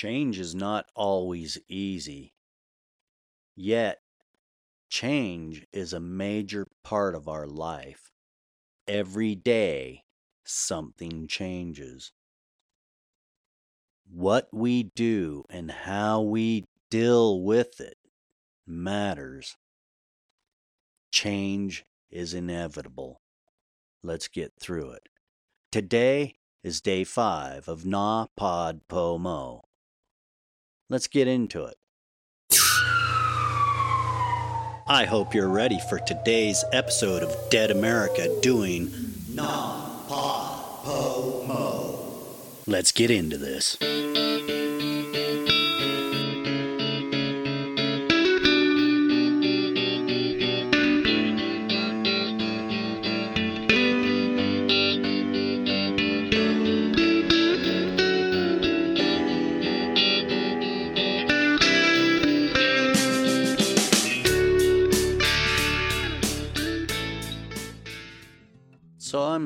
Change is not always easy. Yet, change is a major part of our life. Every day, something changes. What we do and how we deal with it matters. Change is inevitable. Let's get through it. Today is day five of Na Pod Po Mo. Let's get into it. I hope you're ready for today's episode of Dead America doing Na Pod Po Mo. Let's get into this.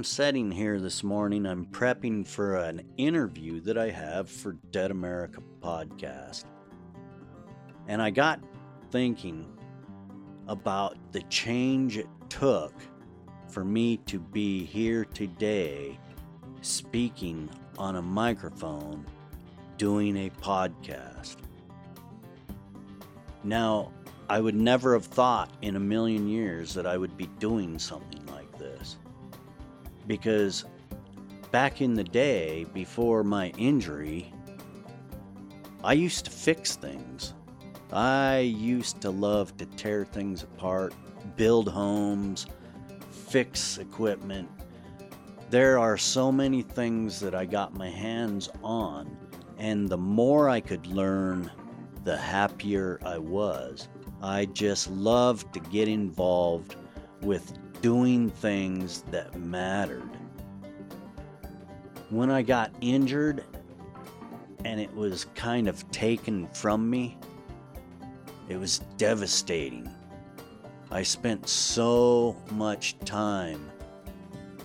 I'm sitting here this morning. I'm prepping for an interview that I have for Dead America podcast. And I got thinking about the change it took for me to be here today speaking on a microphone doing a podcast. Now, I would never have thought in a million years that I would be doing something like this because back in the day before my injury, I used to fix things. I used to love to tear things apart, build homes, fix equipment. There are so many things that I got my hands on, and the more I could learn, the happier I was. I just loved to get involved with doing things that mattered. When I got injured and it was kind of taken from me, it was devastating. I spent so much time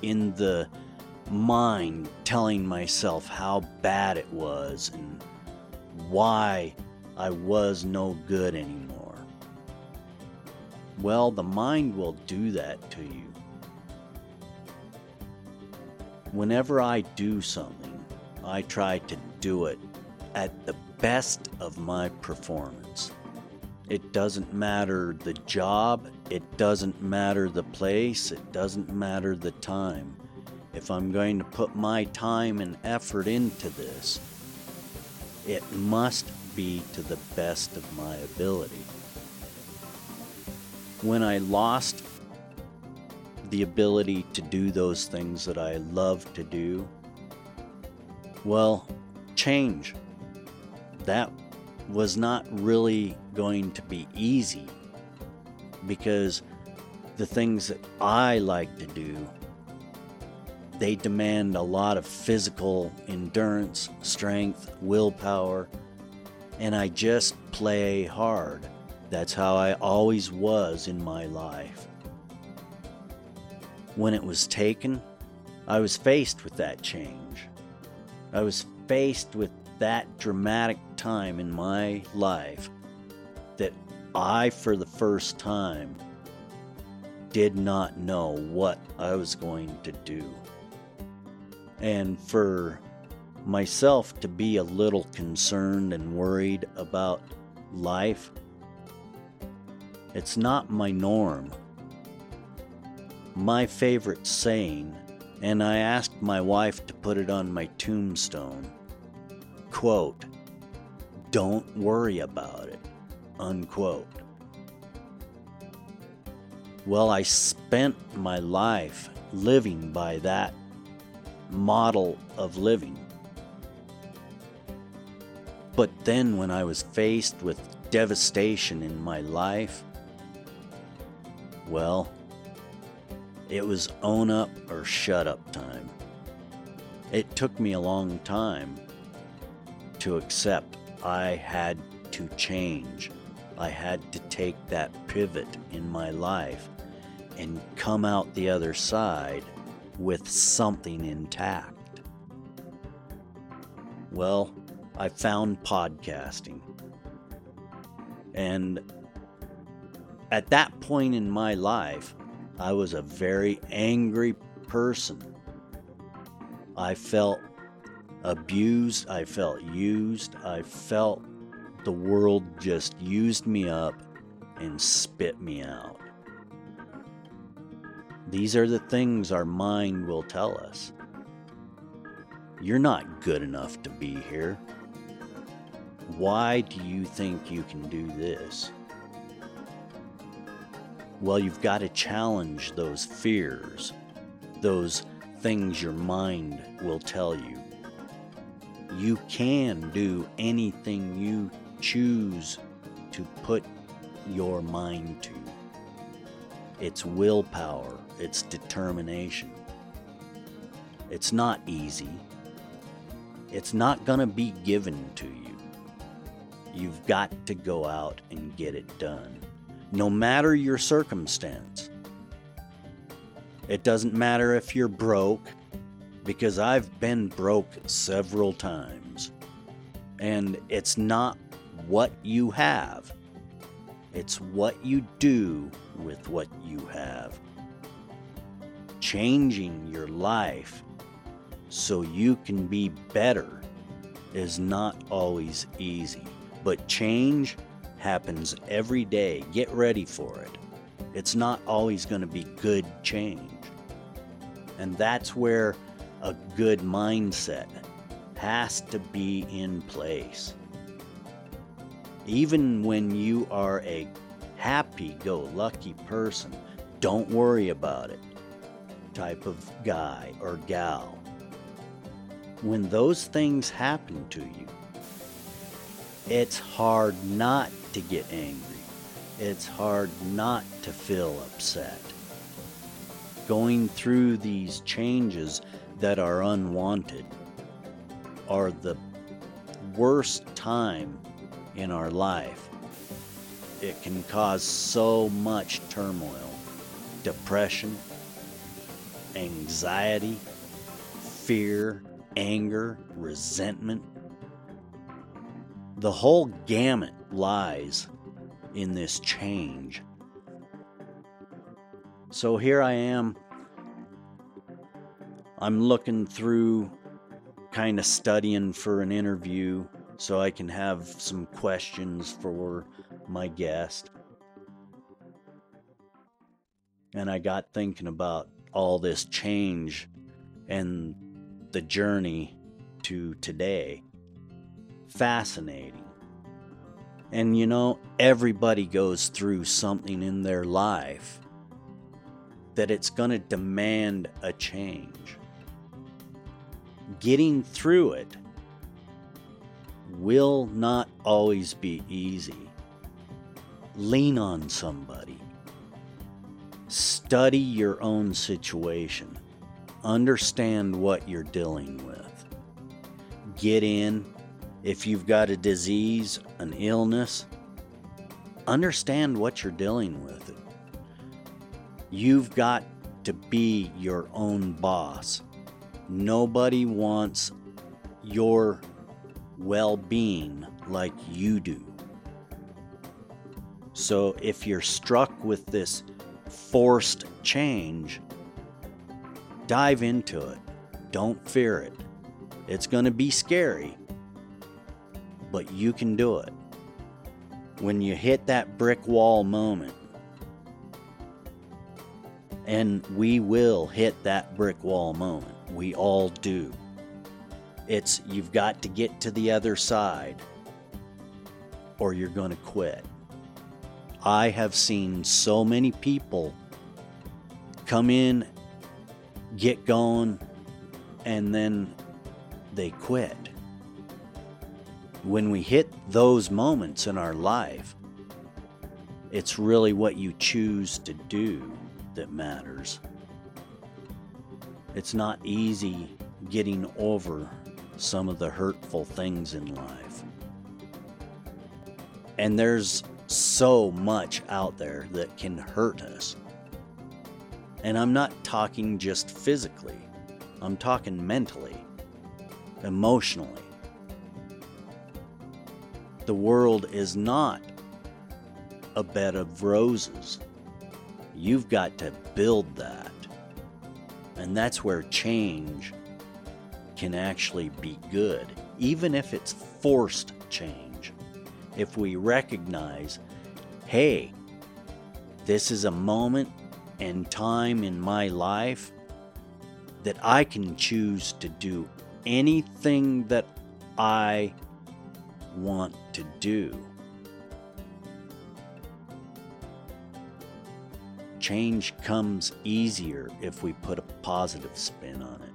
in the mind telling myself how bad it was and why I was no good anymore. Well, the mind will do that to you. Whenever I do something, I try to do it at the best of my performance. It doesn't matter the job, it doesn't matter the place, it doesn't matter the time. If I'm going to put my time and effort into this, it must be to the best of my ability. When I lost the ability to do those things that I love to do, well, change. That was not really going to be easy because the things that I like to do they demand a lot of physical endurance, strength, willpower, and I just play hard. That's how I always was in my life. When it was taken, I was faced with that change. I was faced with that dramatic time in my life that I, for the first time, did not know what I was going to do. And for myself to be a little concerned and worried about life, it's not my norm my favorite saying, and I asked my wife to put it on my tombstone. Quote, don't worry about it. Unquote. Well, I spent my life living by that model of living. But then, when I was faced with devastation in my life, well, it was own up or shut up time. It took me a long time to accept I had to change. I had to take that pivot in my life and come out the other side with something intact. Well, I found podcasting. And at that point in my life, I was a very angry person. I felt abused, I felt used, I felt the world just used me up and spit me out. These are the things our mind will tell us. You're not good enough to be here. Why do you think you can do this? Well, you've got to challenge those fears, those things your mind will tell you. You can do anything you choose to put your mind to. It's willpower, it's determination. It's not easy. It's not going to be given to you. You've got to go out and get it done, no matter your circumstance. It doesn't matter if you're broke, because I've been broke several times. And it's not what you have, it's what you do with what you have. Changing your life so you can be better is not always easy, but change happens every day. Get ready for it. It's not always going to be good change. And that's where a good mindset has to be in place. Even when you are a happy go lucky person, don't worry about it type of guy or gal. When those things happen to you, it's hard not to get angry. It's hard not to feel upset. Going through these changes that are unwanted are the worst time in our life. It can cause so much turmoil, depression, anxiety, fear, anger, resentment. The whole gamut lies in this change. So here I am. I'm looking through, kind of studying for an interview so I can have some questions for my guest. And I got thinking about all this change and the journey to today. Fascinating. And you know, everybody goes through something in their life that it's going to demand a change. Getting through it will not always be easy. Lean on somebody. Study your own situation. Understand what you're dealing with. Get in. If you've got a disease, an illness, understand what you're dealing with. You've got to be your own boss. Nobody wants your well being like you do. So if you're struck with this forced change, dive into it. Don't fear it. It's going to be scary, but you can do it. When you hit that brick wall moment, and we will hit that brick wall moment, we all do. It's you've got to get to the other side or you're going to quit. I have seen so many people come in, get going, and then they quit. When we hit those moments in our life, it's really what you choose to do that matters. It's not easy getting over some of the hurtful things in life. And there's so much out there that can hurt us. And I'm not talking just physically, I'm talking mentally, emotionally. The world is not a bed of roses. You've got to build that. And that's where change can actually be good, even if it's forced change. If we recognize, hey, this is a moment and time in my life that I can choose to do anything that I want to do. Change comes easier if we put a positive spin on it.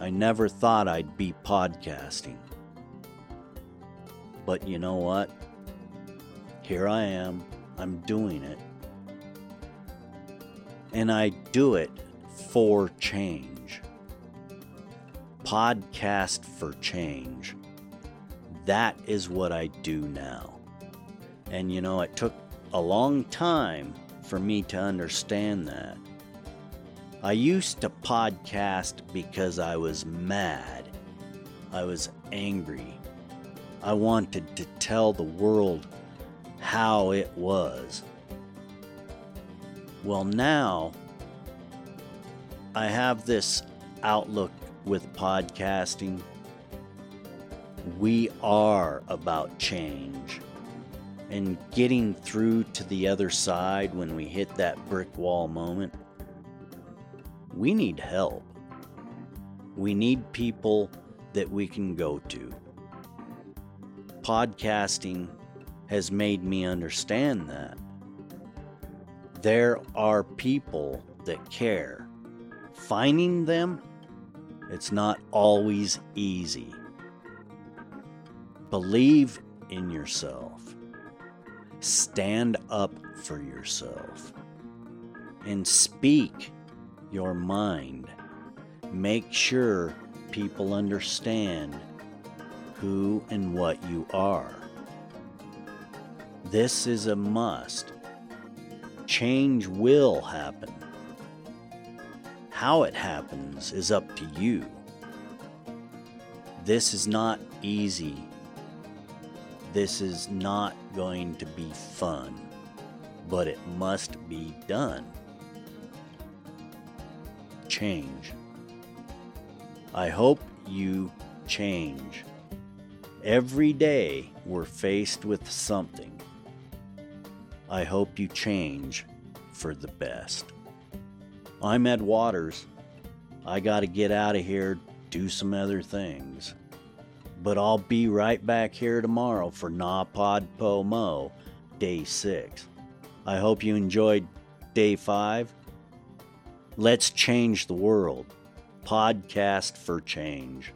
I never thought I'd be podcasting. But you know what? Here I am. I'm doing it. And I do it for change. Podcast for change. That is what I do now. And you know, it took a long time for me to understand that. I used to podcast because I was mad. I was angry. I wanted to tell the world how it was. Well, now I have this outlook with podcasting. We are about change and getting through to the other side when we hit that brick wall moment we need help. We need people that we can go to. Podcasting has made me understand that. There are people that care. Finding them, it's not always easy. Believe in yourself. Stand up for yourself. And speak your mind. Make sure people understand who and what you are. This is a must. Change will happen. How it happens is up to you. This is not easy. This is not going to be fun, but it must be done change. I hope you change. Every day we're faced with something. I hope you change for the best. I'm Ed Waters. I got to get out of here, do some other things. But I'll be right back here tomorrow for Na Pod Po Mo, Day 6. I hope you enjoyed Day 5 Let's change the world. Podcast for change.